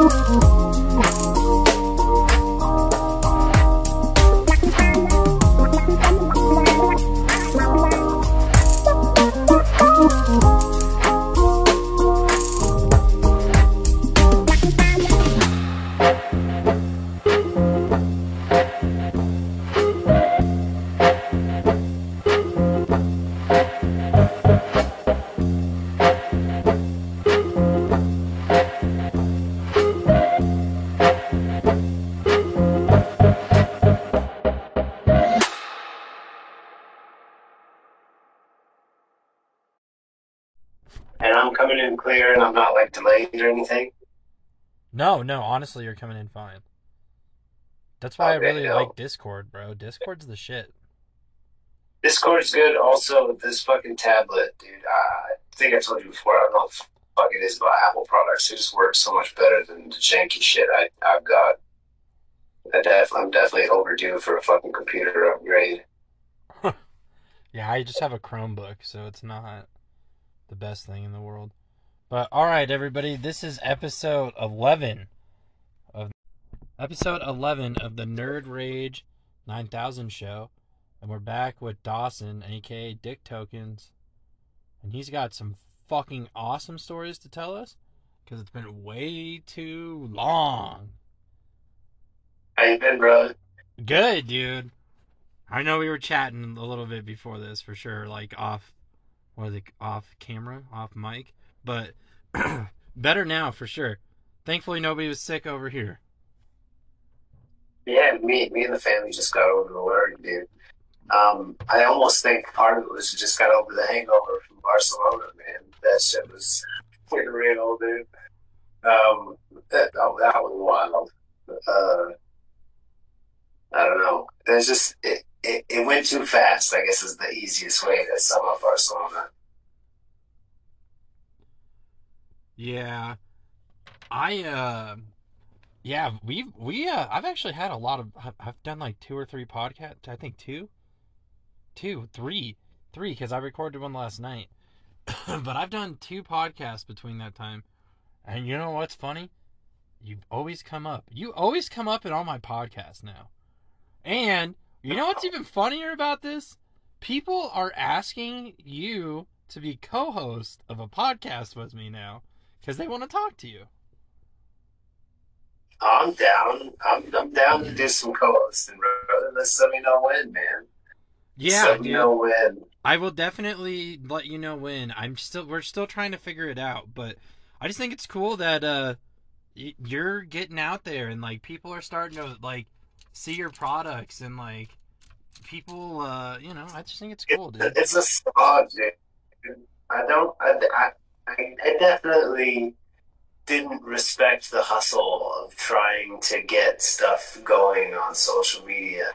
And or anything. No, no, honestly, you're coming in fine. That's why I really like Discord, bro. Discord's the shit. Discord's good. Also, this fucking tablet, dude. I think I told you before. I don't know what the fuck it is about Apple products. It just works so much better than the janky shit I, I've got. I def, I'm definitely overdue for a fucking computer upgrade. Yeah, I just have a Chromebook, so it's not the best thing in the world. But all right, everybody, this is episode 11 of episode 11 of the Nerd Rage 9000 show, and we're back with Dawson, aka Dick Tokens, and he's got some fucking awesome stories to tell us because it's been way too long. How you been, bro? Good, dude. I know we were chatting a little bit before this for sure, like off, what is it, off camera, off mic, but better now for sure. Thankfully, nobody was sick over here. Yeah, me, me and the family just got over the word, dude. Um, I almost think part of it was just got over the hangover from Barcelona, man. That shit was fucking real, dude. Um, that, that was wild. Uh, I don't know. There's just it, it, it went too fast. I guess is the easiest way to sum up Barcelona. Yeah, I uh, yeah, we we uh, I've actually had a lot of I've- I've done like two or three podcasts. I think two, two, three, three, because I recorded one last night. but I've done two podcasts between that time, and you know what's funny? You've always come up. You always come up in all my podcasts now, and you know what's even funnier about this? People are asking you to be co-host of a podcast with me now because they want to talk to you. I'm down. I'm, I'm down to do some co-hosting, brother. Let's let me know when, man. Yeah, let me know when. I will definitely let you know when. I'm still we're still trying to figure it out, but I just think it's cool that uh you're getting out there and like people are starting to like see your products and like people uh you know, I just think it's cool, dude. It's a slog, dude. I don't. I, I, I I definitely didn't respect the hustle of trying to get stuff going on social media.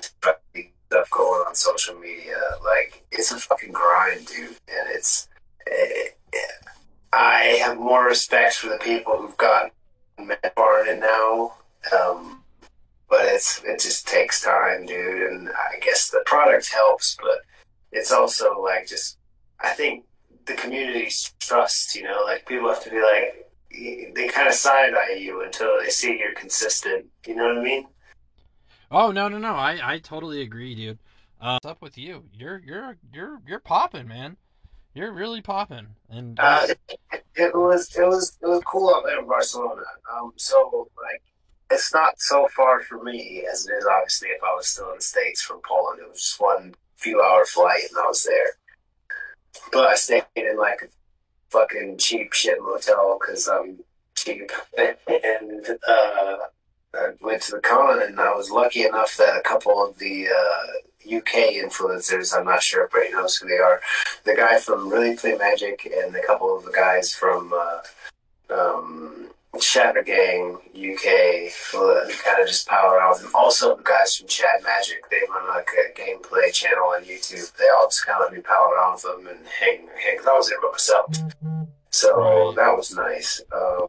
Stuff going on social media, like it's a fucking grind, dude, and it's. It, I have more respect for the people who've gotten far in it now. Um, but it's it just takes time, dude. And I guess the product helps, but it's also like just I think the community's trust. You know, like people have to be like they kind of side eye you until they see you're consistent. You know what I mean? Oh no no no, I I totally agree, dude. Uh, what's up with you? You're you're you're you're popping, man. You're really popping, and Uh, it, it was it was it was cool out there in Barcelona. Um, so like it's not so far for me as it is obviously if I was still in the states from Poland. It was just one few hour flight and I was there. But I stayed in like a fucking cheap shit motel because I'm cheap, and uh, I went to the con and I was lucky enough that a couple of the uh, UK influencers, I'm not sure if Brady knows who they are, the guy from Really Play Magic and a couple of the guys from uh, um, Shatter Gang UK kind of just power out. And also the guys from Chad Magic, they run like a gameplay channel on YouTube. They all just kind of let me power around with them and hang, hang. 'cause I was there by myself. So that was nice. Um,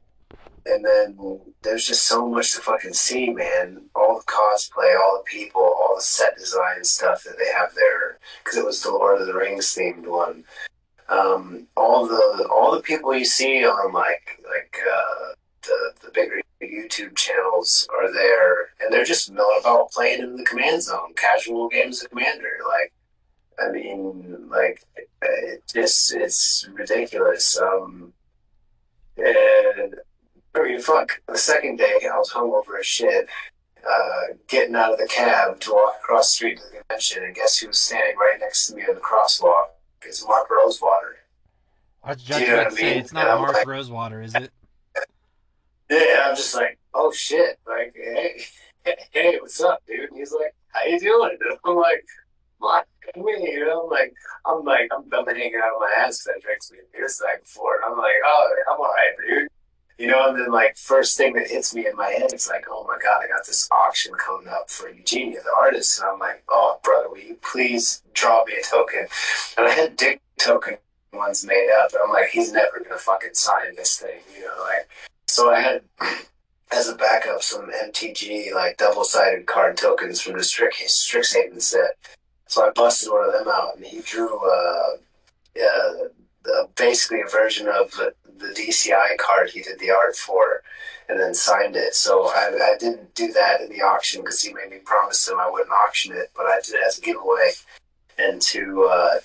and then there's just so much to fucking see, man. All the cosplay, all the people, all the set design stuff that they have there. Because it was the Lord of the Rings themed one. Um, all the all the people you see on like like uh, the, the bigger YouTube channels are there, and they're just milling about playing in the command zone, casual games of Commander. Like, I mean, like, it just it's ridiculous. Um, and I mean, fuck. The second day, I was hungover as shit. Uh, getting out of the cab to walk across the street to the convention, and guess who was standing right next to me on the crosswalk? It's Mark Rosewater. I was just about to say, it's not Mark like, Rosewater, is it? Yeah, I'm just like, oh shit, like, hey, hey, what's up, dude? And he's like, how you doing? And I'm like, what? Me, you know, I'm like, I'm like, I'm, I'm hanging out of my ass because I drank some beer tonight before, and I'm like, oh, I'm alright, dude. You know, and then like first thing that hits me in my head, it's like, oh my god, I got this auction coming up for Eugenia, the artist, and I'm like, oh brother, will you please draw me a token? And I had Dick token ones made up, and I'm like, he's never gonna fucking sign this thing, you know, like. So I had as a backup some MTG like double sided card tokens from the Strix Strixhaven set. So I busted one of them out, and he drew uh, uh, basically a version of the DCI card he did the art for, and then signed it. So I, I didn't do that in the auction because he made me promise him I wouldn't auction it, but I did it as a giveaway. And to uh,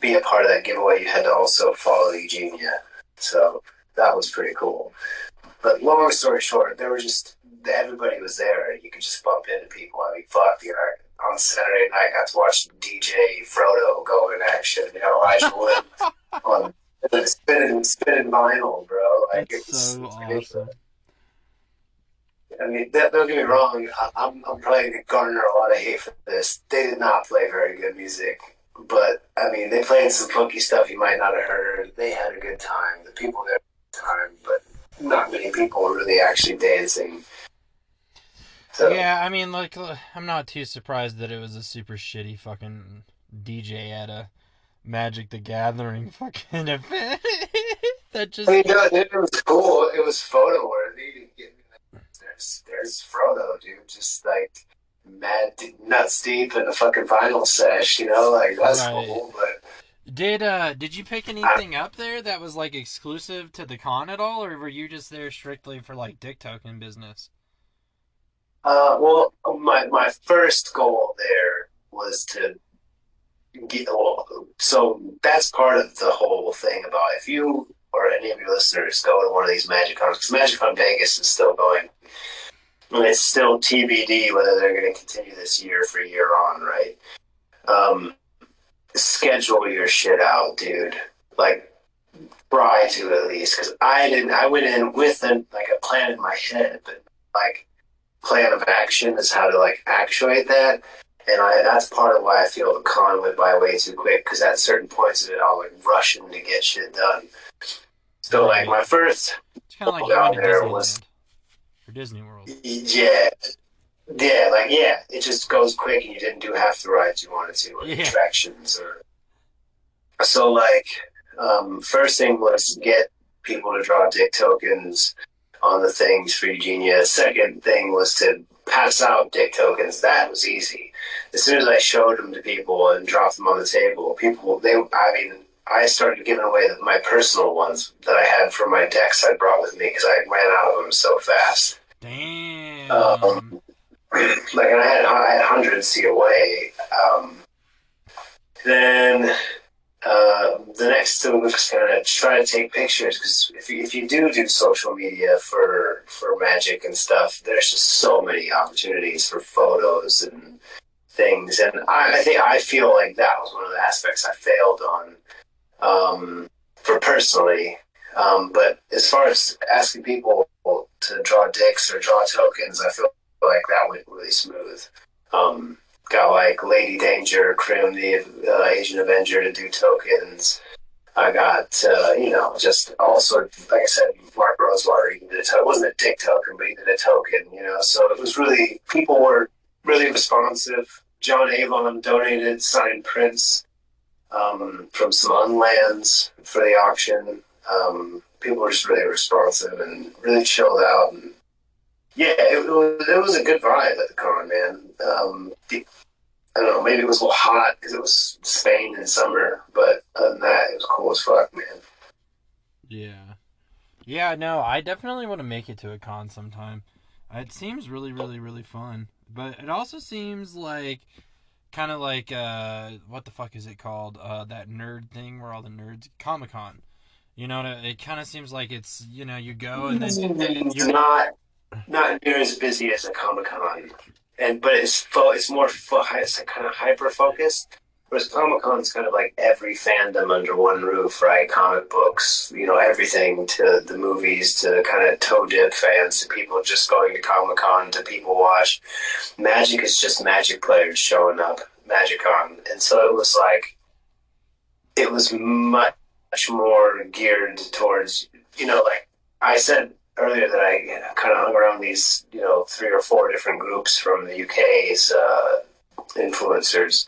be a part of that giveaway, you had to also follow Eugenia. So that was pretty cool. But long story short, there were just everybody was there. You could just bump into people. I mean, fuck, you know, on Saturday night, I got to watch DJ Frodo go in action. You know, Elijah Wood on spinning spinning vinyl, bro. Like That's it's so awesome. I mean, that, don't get me wrong. I, I'm I'm probably gonna garner a lot of hate for this. They did not play very good music, but I mean, they played some funky stuff you might not have heard. They had a good time. The people there had a good time, but not many people were really actually dancing. So. Yeah, I mean, like, I'm not too surprised that it was a super shitty fucking DJ at a Magic the Gathering fucking event. that just. I mean, no, it was cool. It was photo worthy. There's, there's Frodo, dude. Just like mad nuts deep in a fucking vinyl sesh, you know? Like, that's right. cool, but. Did uh did you pick anything up there that was like exclusive to the con at all, or were you just there strictly for like dick token business? Uh, well, my my first goal there was to get, so that's part of the whole thing about if you or any of your listeners go to one of these Magic Cons, because Magic Con Vegas is still going, and it's still TBD whether they're going to continue this year for year on, right? Um, schedule your shit out, dude. Like, try to at least, because I didn't. I went in with an, like a plan in my head, but like plan of action is how to like actuate that and I, that's part of why I feel the con went by way too quick because at certain points of it, I was like rushing to get shit done. So like my first kind of like down there Disneyland was for Disney World. Yeah, yeah, like yeah, it just goes quick, and you didn't do half the rides you wanted to, or yeah. attractions, or so like um, first thing was get people to draw dick tokens on the things for Eugenia. Second thing was to pass out dick tokens. That was easy as soon as I showed them to people and dropped them on the table, people they I mean I started giving away my personal ones that I had for my decks I brought with me because I ran out of them so fast. Damn. Um, like and I had I had hundreds away. Um, then uh, the next thing was kind of try to take pictures because if you, if you do do social media for for magic and stuff, there's just so many opportunities for photos and things, and I, I, think I feel like that was one of the aspects I failed on um, for personally. Um, but as far as asking people to draw dicks or draw tokens, I feel like that went really smooth. Um, got like Lady Danger, Krim, the uh, Asian Avenger, to do tokens. I got, uh, you know, just also, like I said, Mark Rosewater even did a token. It wasn't a dick token, but he did a token, you know. So it was really, people were really responsive. John Avon donated signed prints um, from some unlands for the auction. Um, people were just really responsive and really chilled out. And yeah, it, it, was, it was a good vibe at the con, man. Um, the, I don't know, maybe it was a little hot because it was Spain in summer, but other than that, it was cool as fuck, man. Yeah. Yeah, no, I definitely want to make it to a con sometime. It seems really, really, really fun, but it also seems like kind of like uh, what the fuck is it called? Uh, that nerd thing where all the nerds Comic Con. You know, it kind of seems like it's you know you go and then it's you're not not near as busy as a Comic Con, and but it's fo- it's more fo- it's kind of hyper focused. Whereas Comic Con is kind of like every fandom under one roof, right? Comic books, you know, everything to the movies to kind of toe dip fans to people just going to Comic Con to people watch. Magic is just Magic players showing up, Magic Con. And so it was like, it was much more geared towards, you know, like I said earlier that I kind of hung around these, you know, three or four different groups from the UK's uh, influencers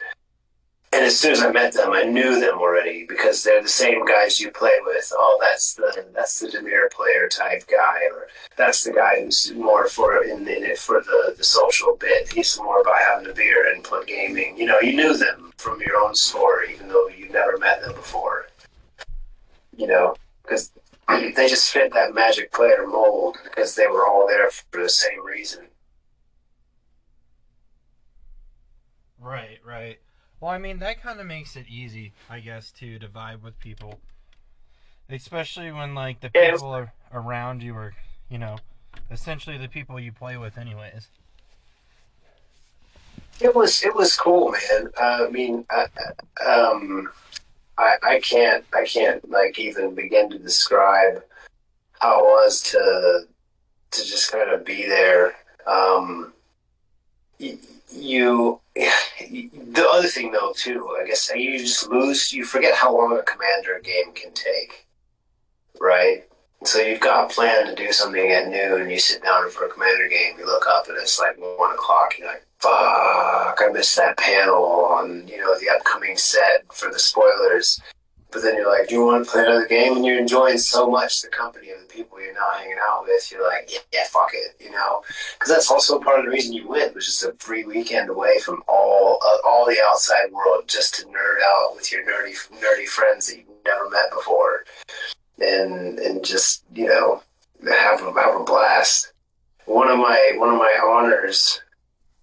and as soon as I met them, I knew them already because they're the same guys you play with. Oh, that's the that's the Dimir player type guy, or that's the guy who's more for in, in it for the, the social bit. He's more about having a beer and play gaming. You know, you knew them from your own store, even though you never met them before. You know, because they just fit that magic player mold because they were all there for the same reason. Right, right. Well, I mean, that kind of makes it easy, I guess, too, to vibe with people. Especially when, like, the Yeah. people are around you are, you know, essentially the people you play with, anyways. It was it was cool, man. Uh, I mean, I, um, I I can't I can't like even begin to describe how it was to to just kind of be there. Um, y- you the other thing though too, I guess you just lose. You forget how long a commander game can take, right? So you've got a plan to do something at noon. You sit down for a commander game. You look up and it's like one o'clock. And you're like, "Fuck! I missed that panel on you know the upcoming set for the spoilers." But then you're like, "Do you want to play another game?" And you're enjoying so much the company of the people you're now hanging out with. You're like, "Yeah, yeah fuck it," you know, because that's also part of the reason you went was just a free weekend away from all uh, all the outside world, just to nerd out with your nerdy nerdy friends that you've never met before and and just you know have a, have a blast. One of my one of my honors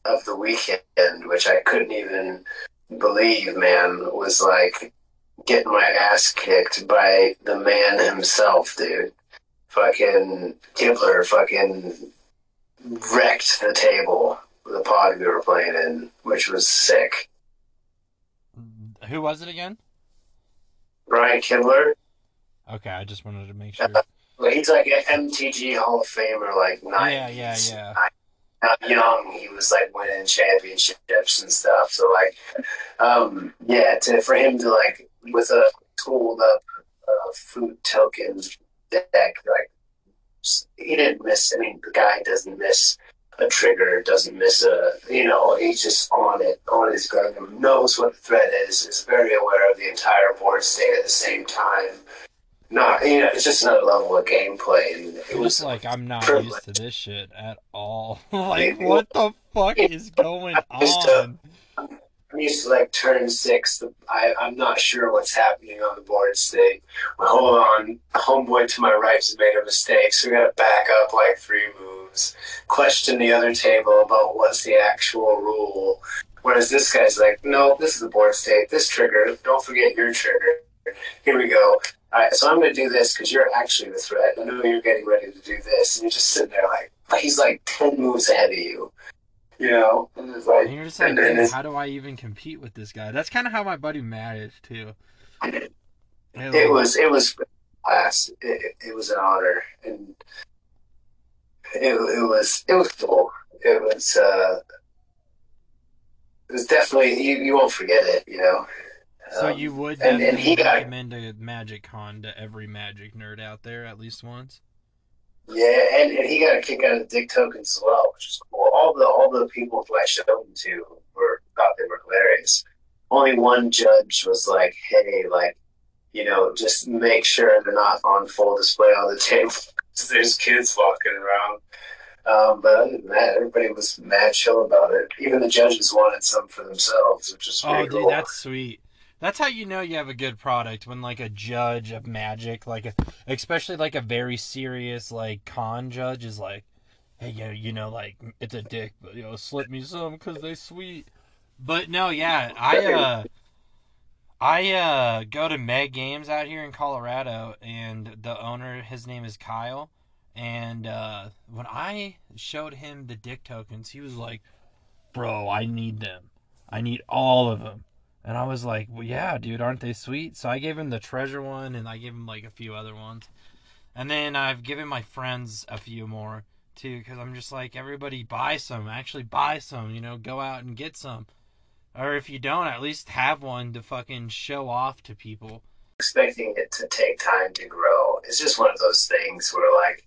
of the weekend, which I couldn't even believe, man, was like getting my ass kicked by the man himself, dude. Fucking Kibler, fucking wrecked the table, the pod we were playing in, which was sick. Who was it again? Brian Kibler, Okay, I just wanted to make sure. well, he's like an MTG Hall of Famer, like nine. Yeah, yeah, yeah. not young, he was like winning championships and stuff. So like, um, yeah, to for him to like with a tooled up uh, food token deck, like he didn't miss. I mean, the guy doesn't miss a trigger, doesn't miss a you know, he's just on it, on his gun, knows what the threat is, is very aware of the entire board state at the same time. Not you know, it's just another level of gameplay, and it was like I'm not privilege. used to this shit at all. like, what the fuck is going Used to- on? I'm used to like turn six. The, I, I'm not sure what's happening on the board state. Well, hold on. Homeboy to my right has made a mistake, so we gotta back up like three moves. Question the other table about what's the actual rule. Whereas this guy's like, no, this is the board state. This trigger. Don't forget your trigger. Here we go. All right, so I'm going to do this because you're actually the threat. I know you're getting ready to do this, and you're just sitting there like he's like ten moves ahead of you. You know, and it's like, And you're just like, and how do I even compete with this guy? That's kind of how my buddy Matt is too. It It was it was class. It, it was an honor, and it, it was it was cool. It was uh, it was definitely you, you won't forget it. You know. So Um, you would and- and he got- a Magic Con to every Magic nerd out there at least once. Yeah, and, and he got a kick out of the dick tokens as well, which is cool. All the all the people who I showed them to were thought they were hilarious. Only one judge was like, "Hey, like, you know, just make sure they're not on full display on the table. 'cause There's kids walking around." Um, but other than that, everybody was mad chill about it. Even the judges wanted some for themselves, which is Oh, dude, cool. that's sweet. That's how you know you have a good product when like a judge of magic, like a, especially like a very serious like con judge is like, hey, you know, you know, like it's a dick, but you know, slip me some because they sweet. But no, yeah, I uh, I uh go to Meg Games out here in Colorado, and the owner, his name is Kyle, and uh, when I showed him the dick tokens, he was like, "Bro, I need them. I need all of them." And I was like, "Well, yeah, dude, aren't they sweet?" So I gave him the treasure one, and I gave him like a few other ones, and then I've given my friends a few more too, because I'm just like, everybody buy some, actually buy some, you know, go out and get some, or if you don't, at least have one to fucking show off to people. Expecting it to take time to grow. It's just one of those things where like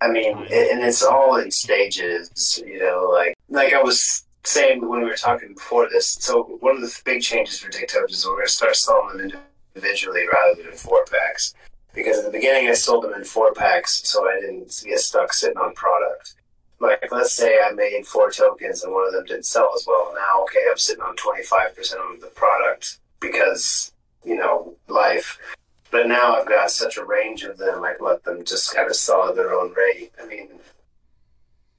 I mean, and it's all in stages, you know, like like I was saying when we were talking before this. So one of the big changes for TikTok is we're going to start selling them individually rather than in four packs. Because in the beginning I sold them in four packs, so I didn't get stuck sitting on product. Like let's say I made four tokens and one of them didn't sell as well. Now, okay, I'm sitting on 25% of the product because you know life. But now I've got such a range of them, I let them just kind of sell at their own rate. I mean,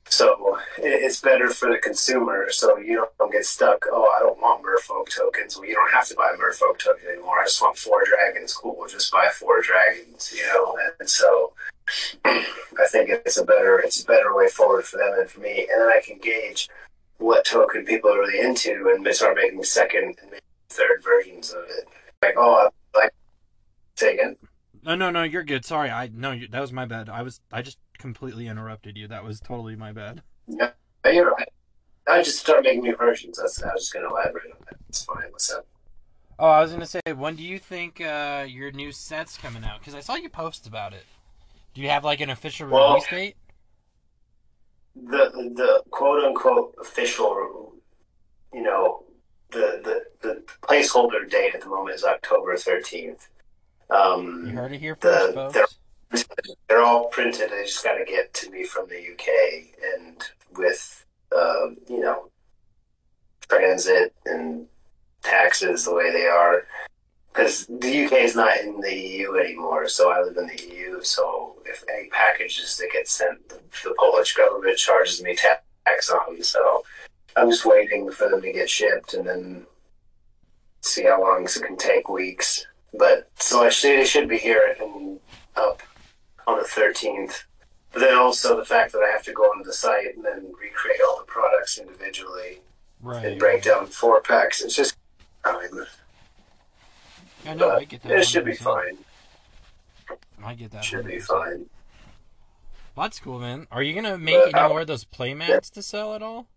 so it's better for the consumer, so you don't get stuck. Oh, I don't want Merfolk tokens. Well, you don't have to buy Merfolk token anymore. I just want four dragons. Cool, we'll just buy four dragons. You know, and so I think it's a better it's a better way forward for them and for me. And then I can gauge what token people are really into and start making second and third versions of it. Like, oh, I like Say. No, no, no. You're good. Sorry, I no. That was my bad. I was. I just completely interrupted you. That was totally my bad. No, you're right. I just start making new versions. That's. I was just gonna elaborate on that. It's fine. What's up? Oh, I was gonna say, when do you think uh, your new set's coming out? Because I saw you post about it. Do you have like an official well, release date? The the quote unquote official, you know, the the the placeholder date at the moment is October thirteenth. Um, you heard it here first, the, they're, they're, all printed. They just got to get to me from the UK, and with uh, you know transit and taxes the way they are, because the UK is not in the EU anymore. So I live in the EU. So if any packages that get sent, the, the Polish government charges me tax on. So I'm just waiting for them to get shipped, and then see how long it can take. Weeks. But so I should, it should be here and up on the 13th. But then also the fact that I have to go onto the site and then recreate all the products individually right. and break down four packs. It's just I know, I get that. It should be fine. I get that. Should 100%. be fine. Well, that's cool, man. Are you gonna make but, any more of those playmats yeah. to sell at all?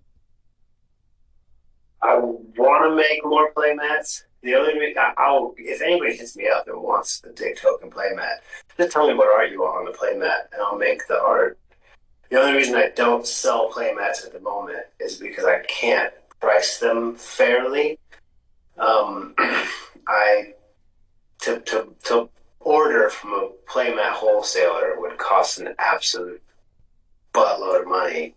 I want to make more playmats. The only reason I'll, if anybody hits me up and wants the Dick Token playmat, just tell me what art you want on the playmat, and I'll make the art. The only reason I don't sell playmats at the moment is because I can't price them fairly. Um, I to to to order from a playmat wholesaler would cost an absolute buttload of money,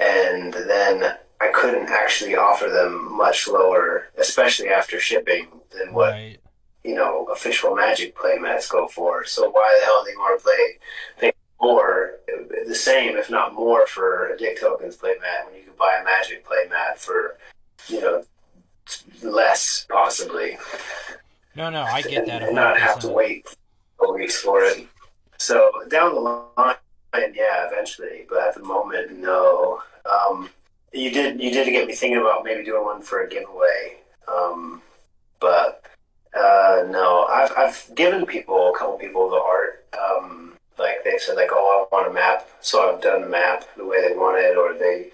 and then couldn't actually offer them much lower, especially after shipping, than what right. you know official Magic playmats go for. So why the hell do you want to play pay more, the same if not more for a Dick Tokens playmat when you can buy a Magic playmat for you know less possibly. No, no, I get that. And, and not have to wait weeks for it. So down the line, yeah, eventually, but at the moment, no. Um, you did you did get me thinking about maybe doing one for a giveaway, um, but uh, no, I've I've given people a couple people the art. Um, like they said, like oh I want a map, so I've done the map the way they wanted, or they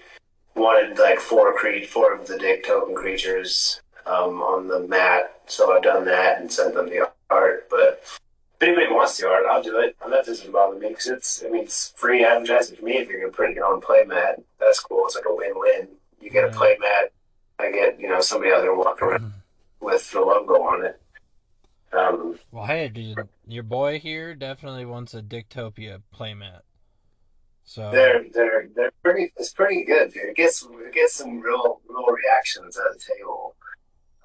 wanted like four creed four of the Dick token creatures um, on the mat, so I've done that and sent them the art. But if anybody wants the art, I'll do it. That doesn't bother me because it's, I mean, it's free advertising for me if you're going to print your own playmat. That's cool. It's like a win-win. You get a playmat, I get, you know, somebody out there walking around mm-hmm. with the logo on it. Um, well, hey, dude, your boy here definitely wants a Dicktopia playmat. So they're they're they're pretty. It's pretty good, dude. It gets it gets some real real reactions at the table.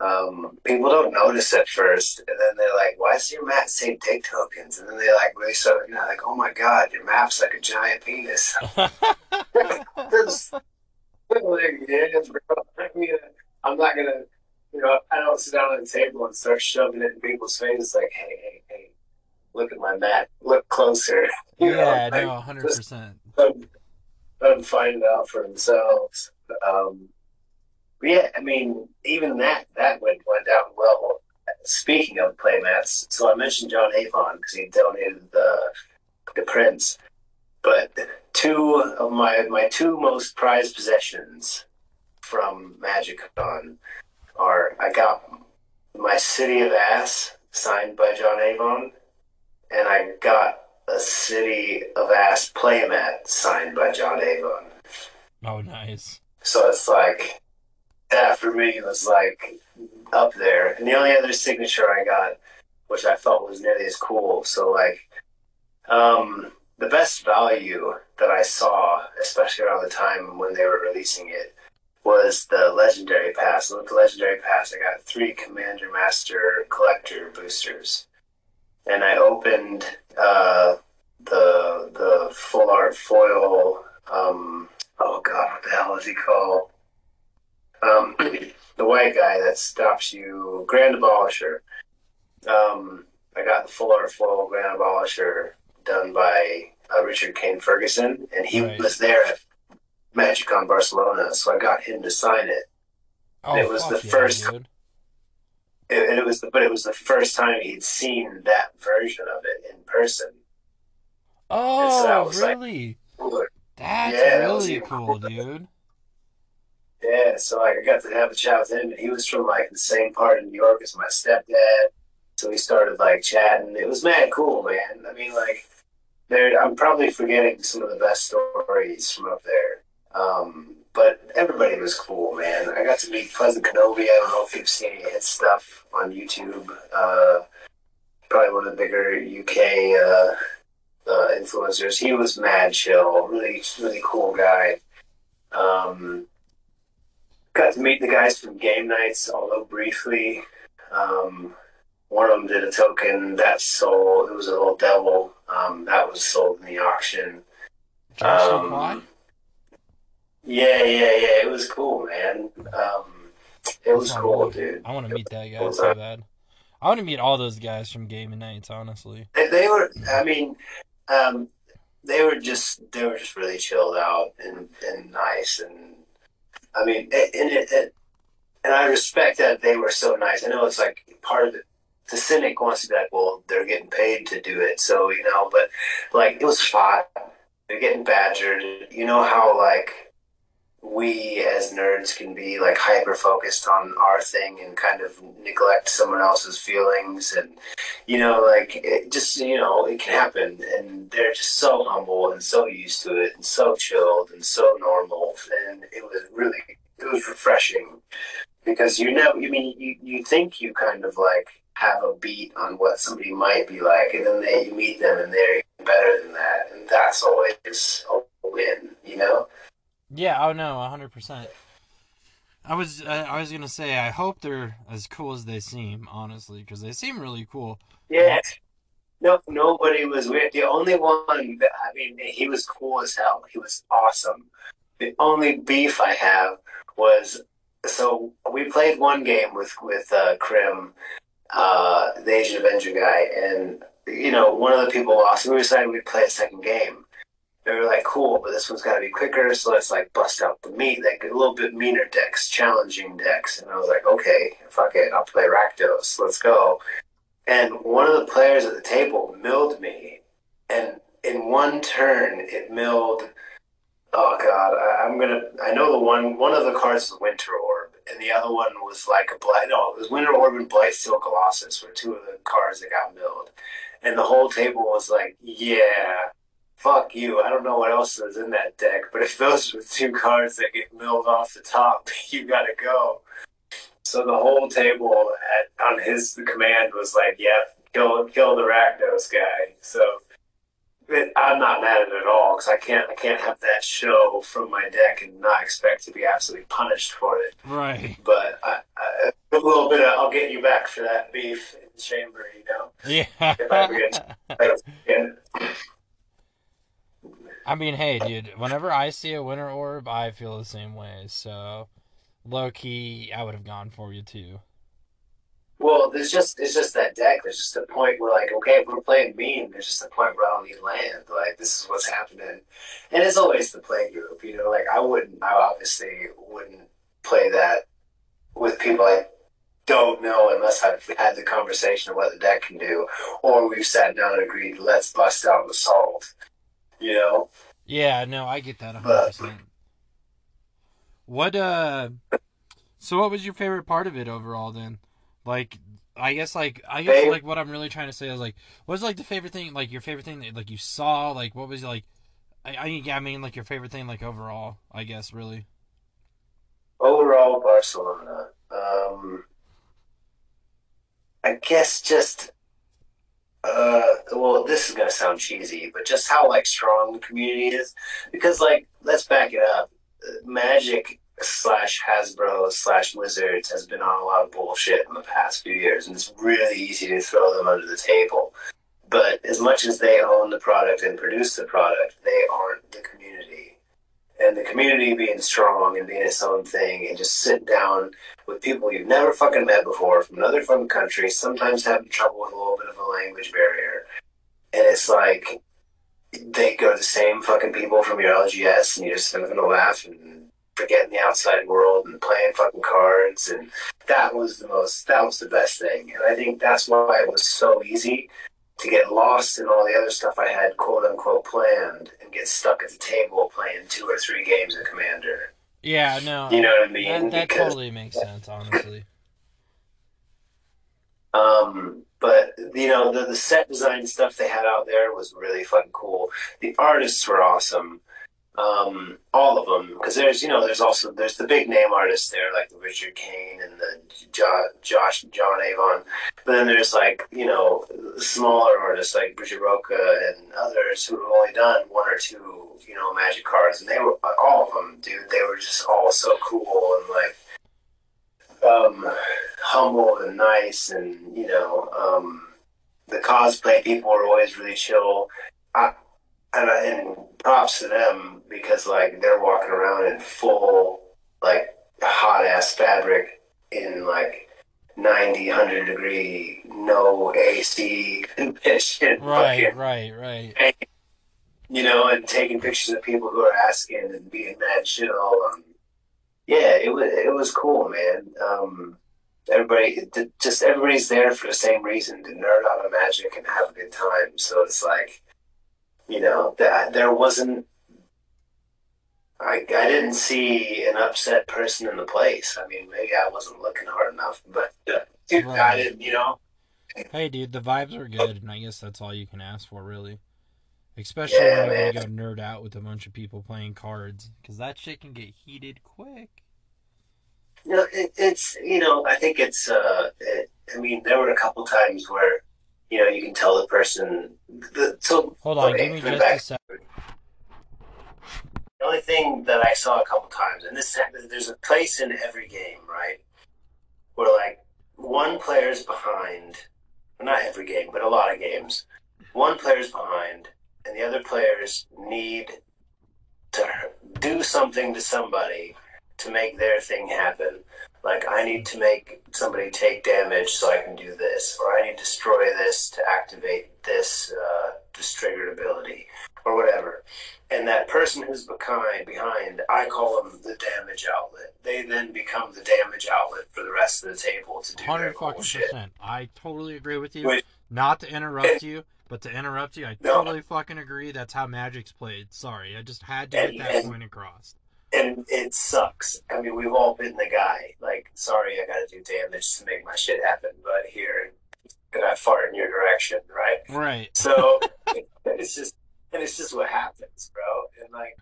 Um, people don't notice at first, and then they're like, "Why does your map say dick tokens?" And then they like really start, you know, like, "Oh my god, your map's like a giant penis." like, yeah, bro. I mean, I'm not gonna, you know, I don't sit down on the table and start shoving it in people's faces like, "Hey, hey, hey, look at my map, look closer." You yeah, know, no, hundred percent. Let them find it out for themselves. Um, yeah, I mean, even that that went went down well. Speaking of playmats, so I mentioned John Avon because he donated the the prints, but two of my my two most prized possessions from MagicCon are I got my City of Ass signed by John Avon, and I got a City of Ass playmat signed by John Avon. Oh, nice. So it's like that for me was like up there. And the only other signature I got, which I felt was nearly as cool. So like, um, the best value that I saw, especially around the time when they were releasing it, was the legendary pass. And with the legendary pass, I got three Commander Master Collector boosters, and I opened uh, the the full art foil. Um, oh God, what the hell is he called? Um, the white guy that stops you, Grand Abolisher. Um, I got the full art foil Grand Abolisher done by uh, Richard Kane Ferguson, and he right. was there at MagicCon Barcelona, so I got him to sign it. Oh, it was the yeah, first. Dude. It, it was, the, but it was the first time he'd seen that version of it in person. Oh, so really? Like, That's yeah, really cool, dude. Yeah, so like I got to have a chat with him, and he was from like the same part of New York as my stepdad. So we started like chatting. It was mad cool, man. I mean, like, there. I'm probably forgetting some of the best stories from up there. Um, but everybody was cool, man. I got to meet Pleasant Kenobi. I don't know if you've seen any of his stuff on YouTube. Uh, probably one of the bigger UK uh, uh, influencers. He was mad chill, really, really cool guy. Um, got to meet the guys from Game Knights, although briefly. Um, one of them did a token that sold. It was a little devil um, that was sold in the auction. Um, yeah, yeah, yeah. It was cool, man. Um, it was cool, dude. I want to meet that guy so bad. I want to meet all those guys from Game Knights, honestly. They, they were. I mean, um, they were just they were just really chilled out and, and nice and I mean, and it, it, and I respect that they were so nice. I know it's like part of it. The cynic wants to be like, well, they're getting paid to do it, so you know. But like, it was fun. They're getting badgered. You know how like we as nerds can be like hyper focused on our thing and kind of neglect someone else's feelings and you know like it just you know it can happen. And they're just so humble and so used to it and so chilled and so normal. And it was really it was refreshing because you know you mean you, you think you kind of like have a beat on what somebody might be like and then they, you meet them and they're better than that. And that's always a win you know yeah, oh no, hundred percent. I was uh, I was gonna say I hope they're as cool as they seem, honestly, because they seem really cool. Yeah. No, nobody was weird. The only one that I mean, he was cool as hell. He was awesome. The only beef I have was so we played one game with with uh, Krim, uh, the Asian Avenger guy, and you know one of the people lost. We decided we'd play a second game they were like, cool, but this one's got to be quicker, so let's like bust out the meat, like a little bit meaner decks, challenging decks. And I was like, okay, fuck it, I'll play Rakdos, let's go. And one of the players at the table milled me, and in one turn, it milled. Oh god, I, am gonna. I know the one. One of the cards was Winter Orb, and the other one was like a blight. No, it was Winter Orb and Blightsteel Colossus were two of the cards that got milled, and the whole table was like, yeah fuck you. I don't know what else is in that deck, but if those are two cards that get milled off the top, you gotta go. So the whole table at, on his command was like, "Yeah, kill kill the Rakdos guy." So it, I'm not mad at it at all because I can't I can't have that show from my deck and not expect to be absolutely punished for it. Right. But I, I, a little bit of I'll get you back for that beef in the chamber, you know. Yeah. If I ever get yeah. I mean, hey, dude, whenever I see a winter orb, I feel the same way. So, low key, I would have gone for you too. Well, there's just it's just that deck. There's just a point where like, okay, if we're playing mean, there's just a point where I don't need land. Like this is what's happening, and it's always the play group. You know, like I wouldn't, I obviously wouldn't play that with people I don't know unless I've had the conversation of what the deck can do, or we've sat down and agreed, let's bust out the salt. You know. Yeah, no, I get that 100%. What, uh, so what was your favorite part of it overall then? Like, I guess, like, I guess, like, what I'm really trying to say is, like, what was, like, the favorite thing, like, your favorite thing that, like, you saw? Like, what was, like, I, I, yeah, I mean, like, your favorite thing, like, overall, I guess, really. Overall, Barcelona. Um, I guess just, uh, well, this is gonna sound cheesy, but just how like strong the community is, because like, let's back it up. Magic slash Hasbro slash Wizards has been on a lot of bullshit in the past few years, and it's really easy to throw them under the table. But as much as they own the product and produce the product, they aren't the community and the community being strong and being its own thing and just sit down with people you've never fucking met before from another fucking country, sometimes having trouble with a little bit of a language barrier. And it's like they go the same fucking people from your LGS and you're just having a laugh and forgetting the outside world and playing fucking cards and that was the most that was the best thing. And I think that's why it was so easy to get lost in all the other stuff I had quote unquote planned and get stuck at the table playing two or three games of Commander. Yeah, no, You know what I mean? that, that Because- totally makes sense, honestly. Um, but you know, the the set design stuff they had out there was really fucking cool. The artists were awesome. Um, all of them, because there's you know there's also there's the big name artists there like the Richard Kane and the jo- Josh John Avon, but then there's like you know smaller artists like Brigitte Roka and others who have only done one or two you know Magic cards, and they were all of them, dude. They were just all so cool and like um, humble and nice, and you know, um, the cosplay people were always really chill. I, and, I- and props to them because like they're walking around in full like hot ass fabric in like 90, 100 degree, no AC condition. Right, fucking- right, right. you know, and taking pictures of people who are asking and being mad chill. Um, yeah, it was it was cool, man. Um, everybody, just everybody's there for the same reason to nerd out on magic and have a good time. So it's like, you know, that there wasn't. I, I didn't see an upset person in the place. I mean, maybe I wasn't looking hard enough, but uh, dude, I didn't, you know. Hey, dude, the vibes were good, and I guess that's all you can ask for, really. Especially Yeah, when you're gonna go nerd out with a bunch of people playing cards, because that shit can get heated quick. You know, it, it's you know, I think it's. Uh, it, I mean, there were a couple times where, you know, you can tell the person. The, so Hold on, okay, give me just a back. The only thing that I saw a couple times, and this there's a place in every game, right, where like one player's behind. well, Not every game, but a lot of games. One player's behind, and the other players need to do something to somebody to make their thing happen. Like I need to make somebody take damage so I can do this, or I need to destroy this to activate this uh, this triggered ability, or whatever. And that person who's behind, behind, I call them the damage outlet. They then become the damage outlet for the rest of the table to do Hundred cool fucking shit. percent. I totally agree with you. Not to interrupt you, but to interrupt you, I No. totally fucking agree. That's how Magic's played. Sorry, I just had to get that and- point across. And it sucks. I mean, we've all been the guy. Like, sorry, I got to do damage to make my shit happen, but here, and I fart in your direction, right? Right. So it's just, and it's just what happens, bro. And like,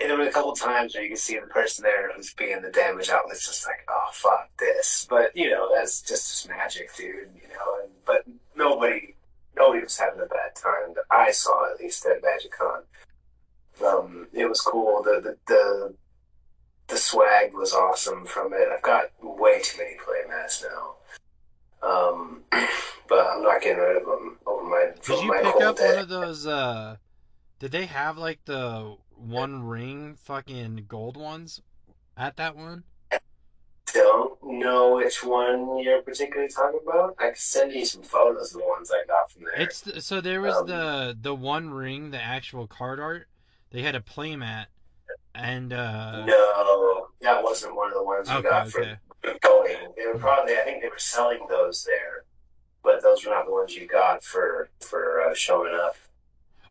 and there were a couple times where you can see the person there who's being the damage outlet. It's just like, oh fuck this, but you know, that's just just magic, dude. You know, and but nobody, nobody was having a bad time that I saw, at least at MagicCon. Um, it was cool. The, the the the swag was awesome from it. I've got way too many playmats now. Um, but I'm not getting rid of them over my. Did you my pick up day. one of those? uh Did they have like the One Ring fucking gold ones at that one? Don't know which one you're particularly talking about. I can send you some photos of the ones I got from there. It's the, so there was Um, the the One Ring, the actual card art. They had a playmat, and uh no, that wasn't one of the ones we okay, got for okay. going. They were probably, I think they were selling those there, but those were not the ones you got for for uh, showing up.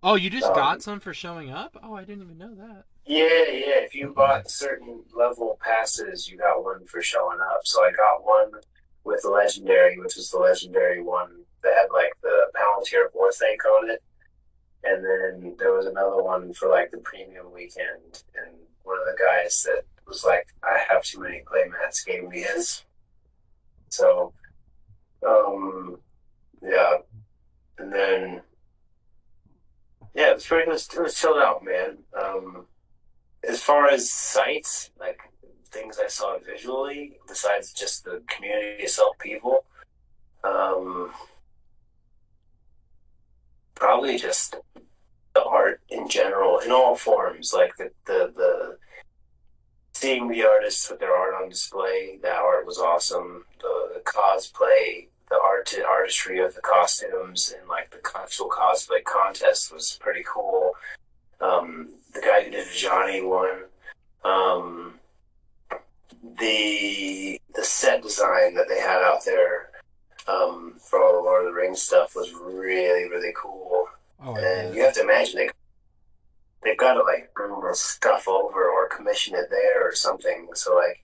Oh, you just Um, got some for showing up? Oh, I didn't even know that. Yeah, yeah. If you bought certain level passes, you got one for showing up. So I got one with the legendary, which was the legendary one that had like the Palantir of Orthanc on it. And then there was another one for like the premium weekend. And one of the guys that was like, I have too many playmats gave me his. So, um, yeah. And then, yeah, it was pretty, it was, it was chilled out, man. Um, as far as sights, like things I saw visually, besides just the community itself, people, um, probably just the art in general, in all forms, like the the, the seeing the artists with their art on display. That art was awesome. The, the cosplay, the art artistry of the costumes, and like the actual cosplay contest was pretty cool. Um, the guy who did Johnny one. Um, the the set design that they had out there um, for all the Lord of the Rings stuff was really really cool. Oh, And you have to imagine they they've got to like bring this stuff over or commission it there or something. So like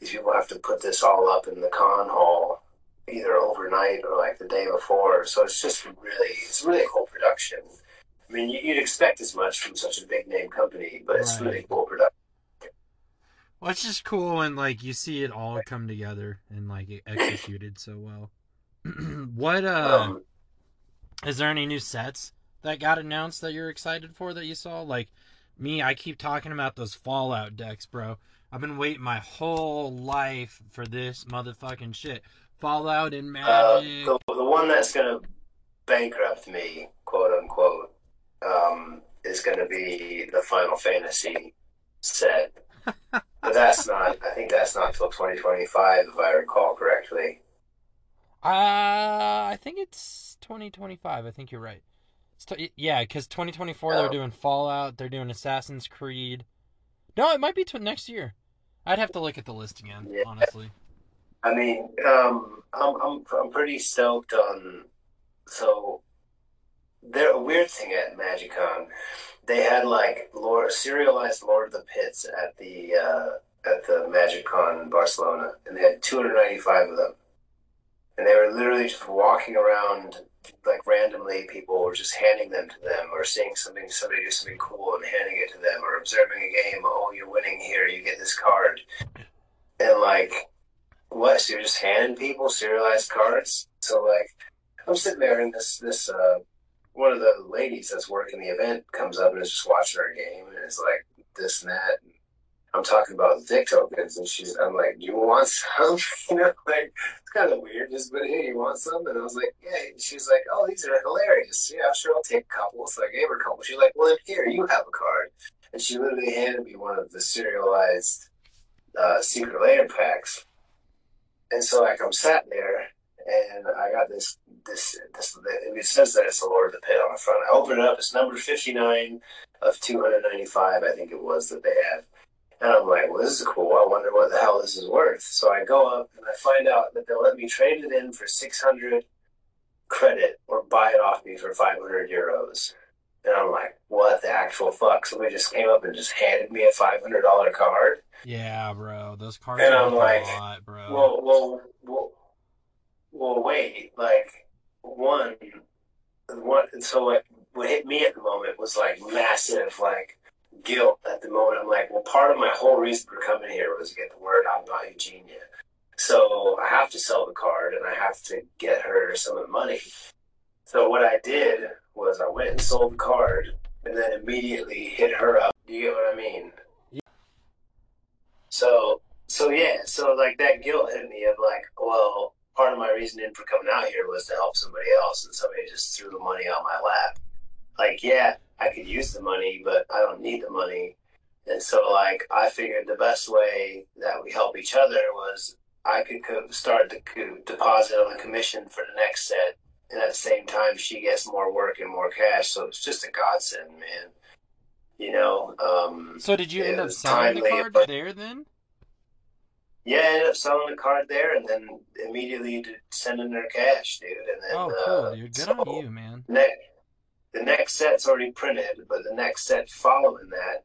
these people have to put this all up in the con hall either overnight or like the day before. So it's just really it's really a cool production. I mean, you- you'd expect as much from such a big name company, but it's Right. really cool production. Well, it's just cool when like you see it all come together and like it executed so well. what uh Um, is there any new sets that got announced that you're excited for that you saw? Like me, I keep talking about those Fallout decks, bro. I've been waiting my whole life for this motherfucking shit. Fallout and uh, Magic. the, the one that's going to bankrupt me, quote unquote, um, is going to be the Final Fantasy set. but that's not, I think that's not till 2025, if I recall correctly. Uh, I think it's 2025. I think you're right. It's t- yeah, because 2024 they're Oh. doing Fallout. They're doing Assassin's Creed. No, it might be tw- next year. I'd have to look at the list again, Yeah. honestly. I mean, um, I'm, I'm, I'm pretty stoked on. So, there a weird thing at MagicCon. They had like Lord serialized Lord of the Pits at the uh, at the MagicCon in Barcelona, and they had 295 of them, and they were literally just walking around like randomly. People were just handing them to them, or seeing something somebody do something cool and handing it to them, or observing a game. Oh, you're winning here, you get this card, and like what? So you're just handing people serialized cards? So like, I'm sitting there and this this uh, one of the ladies that's working the event comes up and is just watching our game and is like this and that. And I'm talking about dick tokens and she's I'm like, do you want some? you know, like it's kind of weird. Just but hey, you want some? And I was like, yeah. And she's like, oh, these are hilarious. Yeah, sure, I'll take a couple. So I gave her a couple. She's like, well, here, you have a card. And she literally handed me one of the serialized uh, Secret Lair packs. And so like I'm sat there and I got this this this it says that it's the Lord of the Pit on the front. I open it up, it's number fifty nine of two hundred ninety five, I think it was that they had. And I'm like, well, this is cool. I wonder what the hell this is worth. So I go up and I find out that they'll let me trade it in for 600 credit or buy it off me for 500 euros. And I'm like, what the actual fuck? Somebody just came up and just handed me a $500 card. Yeah, bro. Those cards And are I'm like, a lot, bro. Well, well, well, well, wait. Like one, one. And so what? What hit me at the moment was like massive, like guilt at the moment. I'm like, well, part of my whole reason for coming here was to get the word out about Eugenia. So I have to sell the card, and I have to get her some of the money. So what I did was I went and sold the card and then immediately hit her up. Do you get what I mean? Yeah. So so yeah, so like that guilt hit me of like, well, part of my reasoning for coming out here was to help somebody else, and somebody just threw the money on my lap. Like, yeah, I could use the money, but I don't need the money. And so, like, I figured the best way that we help each other was I could co- start to co- deposit on the commission for the next set, and at the same time, she gets more work and more cash. So it's just a godsend, man. You know. Um, So did you end up selling the card but- there then? Yeah, I ended up selling the card there, and then immediately sending her cash, dude. And then Oh, uh, cool, dude. Good so on you, man. Ne- the next set's already printed, but the next set following that,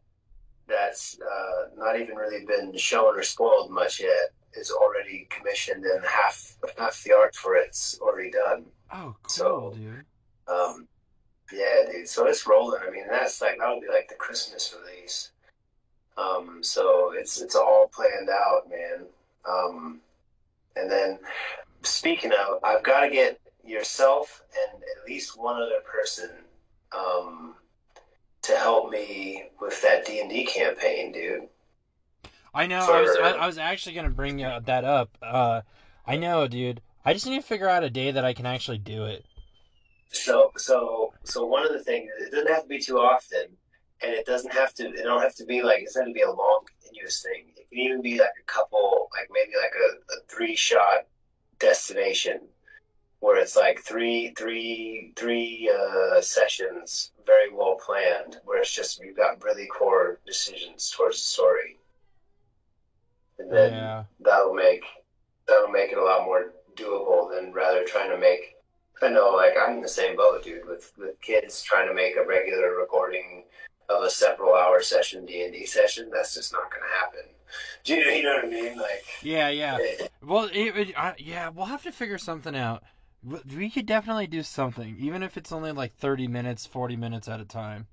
that's uh, not even really been shown or spoiled much yet, is already commissioned, and half half the art for it's already done. Oh, cool, So- dude. Um, yeah, dude. So it's rolling. I mean, that's like that'll be like the Christmas release. Um, so it's it's all planned out, man. Um, and then speaking of, I've got to get yourself and at least one other person um, to help me with that D and D campaign, dude. I know. I was I, I was actually gonna bring that up. Uh, I know, dude. I just need to figure out a day that I can actually do it. So, so, so one of the things it doesn't have to be too often, and it doesn't have to. It don't have to be like it's have to be a long continuous thing. It can even be like a couple, like maybe like a, a three shot destination, where it's like three, three, three uh, sessions, very well planned, where it's just you've got really core decisions towards the story, and then Yeah. that'll make that'll make it a lot more doable than rather trying to make I know like I'm in the same boat, dude, with with kids trying to make a regular recording of a several hour session D and D session, that's just not gonna happen. Do you, you know what I mean? Like Yeah, yeah. eh, Well, it, it, uh, yeah, we'll have to figure something out. We could definitely do something, even if it's only like thirty minutes, forty minutes at a time.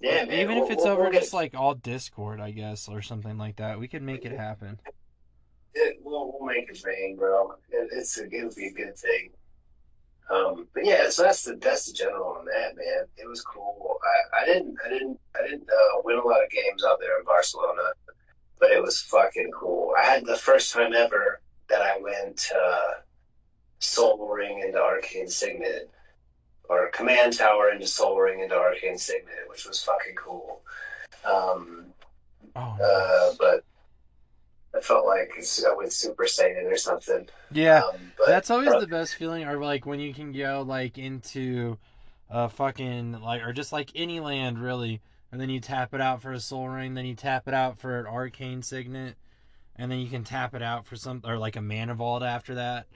yeah, man. even we'll- if it's we'll- over we'll get- just like all Discord, I guess, or something like that. We could make it happen. it, we'll, we'll make it rain, bro. It, it's a, it'll be a good thing. Um, but yeah, so that's the that's the general on that, man. It was cool. I, I didn't I didn't I didn't uh, win a lot of games out there in Barcelona, but it was fucking cool. I had the first time ever that I went uh, Soul Ring into Arcane Signet, or Command Tower into Soul Ring into Arcane Signet, which was fucking cool. Um, Oh, uh, but I felt like I went Super Saiyan or something. yeah. Um, but That's always the best feeling, or like when you can go like into a fucking like, or just like any land really, and then you tap it out for a soul ring, then you tap it out for an arcane signet, and then you can tap it out for some or like a mana vault after that.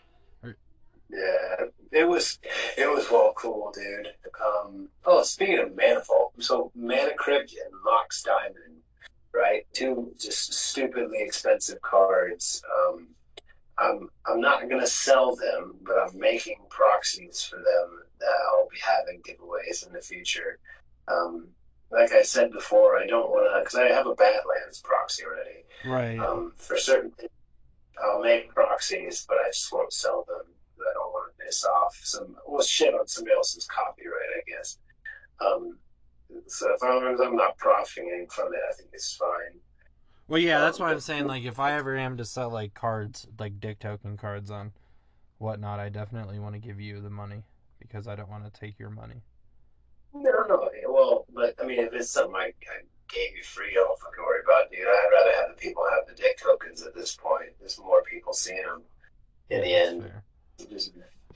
Yeah, it was it was well cool, dude. Um, oh, speaking of Mana Vault, so Mana Crypt and Mox Diamond, right? Two just stupidly expensive cards. Um, I'm I'm not gonna sell them, but I'm making proxies for them that I'll be having giveaways in the future. Um, like I said before, I don't want to because I have a Badlands proxy already. Right. Um, for certain, things, I'll make proxies, but I just won't sell them. I don't want to piss off some well shit on somebody else's copyright, I guess. Um, so if I'm, I'm not profiting from it, I think it's fine. Well, yeah, that's Um, why I'm saying like if I ever am to sell like cards, like dick token cards on whatnot, I definitely want to give you the money because I don't want to take your money. No, no, well, but I mean, if it's something I, I gave you free, I don't fucking worry about it, dude. I'd rather have the people have the dick tokens at this point. There's more people seeing them in the end. fair.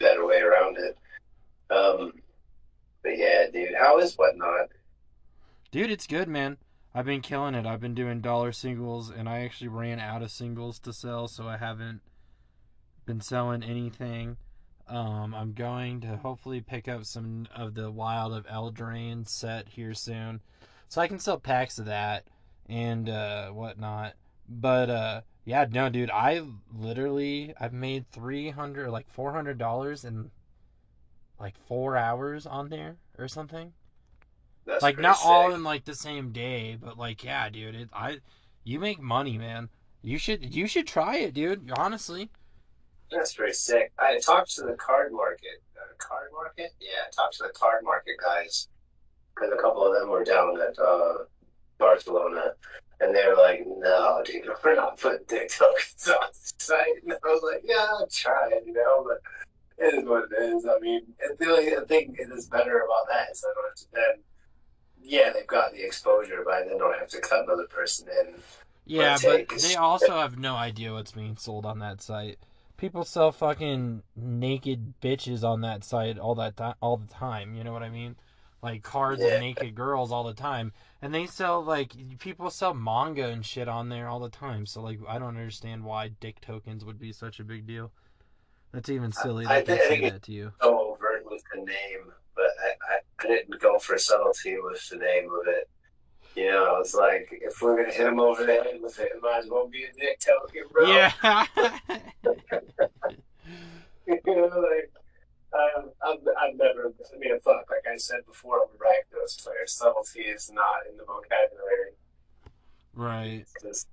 Better way around it. Um, but yeah, dude, how is whatnot? Dude, it's good, man. I've been killing it. I've been doing dollar singles, and I actually ran out of singles to sell, so I haven't been selling anything. Um, I'm going to hopefully pick up some of the Wild of Eldraine set here soon, so I can sell packs of that and uh, whatnot. But uh, yeah, no, dude, I literally I've made three hundred, like four hundred dollars in like four hours on there or something That's like not all in like the same day, but like yeah, dude, it I you make money, man. You should you should try it, dude. Honestly. That's pretty sick. I talked to the card market. card market. Yeah, talked to the card market guys because a couple of them were down at uh, Barcelona, and they were like, "No, dude, we're not putting dick tokens on the site." And I was like, "Yeah, I'll try it, you know, but it is what it is." I mean, the only thing that is better about that is I don't have to then. Yeah, they've got the exposure, but I then don't have to cut another person in. Yeah, but they also have no idea what's being sold on that site. People sell fucking naked bitches on that site all that time, all the time. You know what I mean? Like cards Yeah. of naked girls all the time, and they sell like people sell manga and shit on there all the time. So like, I don't understand why dick tokens would be such a big deal. That's even silly I that they I say think it- that to you. Go overt with the name, but I, I, I didn't go for subtlety with the name of it. You know, it's like if we're gonna hit him over the head with it, it might as well be a dick token, bro. Yeah. you know, like um, I'm, I'm never. I mean, fuck. Like I said before, I'm a Rakdos player. Subtlety is not in the vocabulary. right. It's just,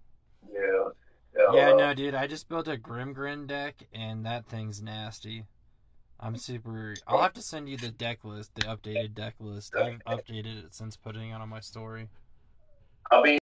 you know. you know, Yeah, uh, no, dude. I just built a Grimgrin deck, and that thing's nasty. I'm super. I'll have to send you the deck list, the updated deck list. I've updated it since putting it on my story. I'll be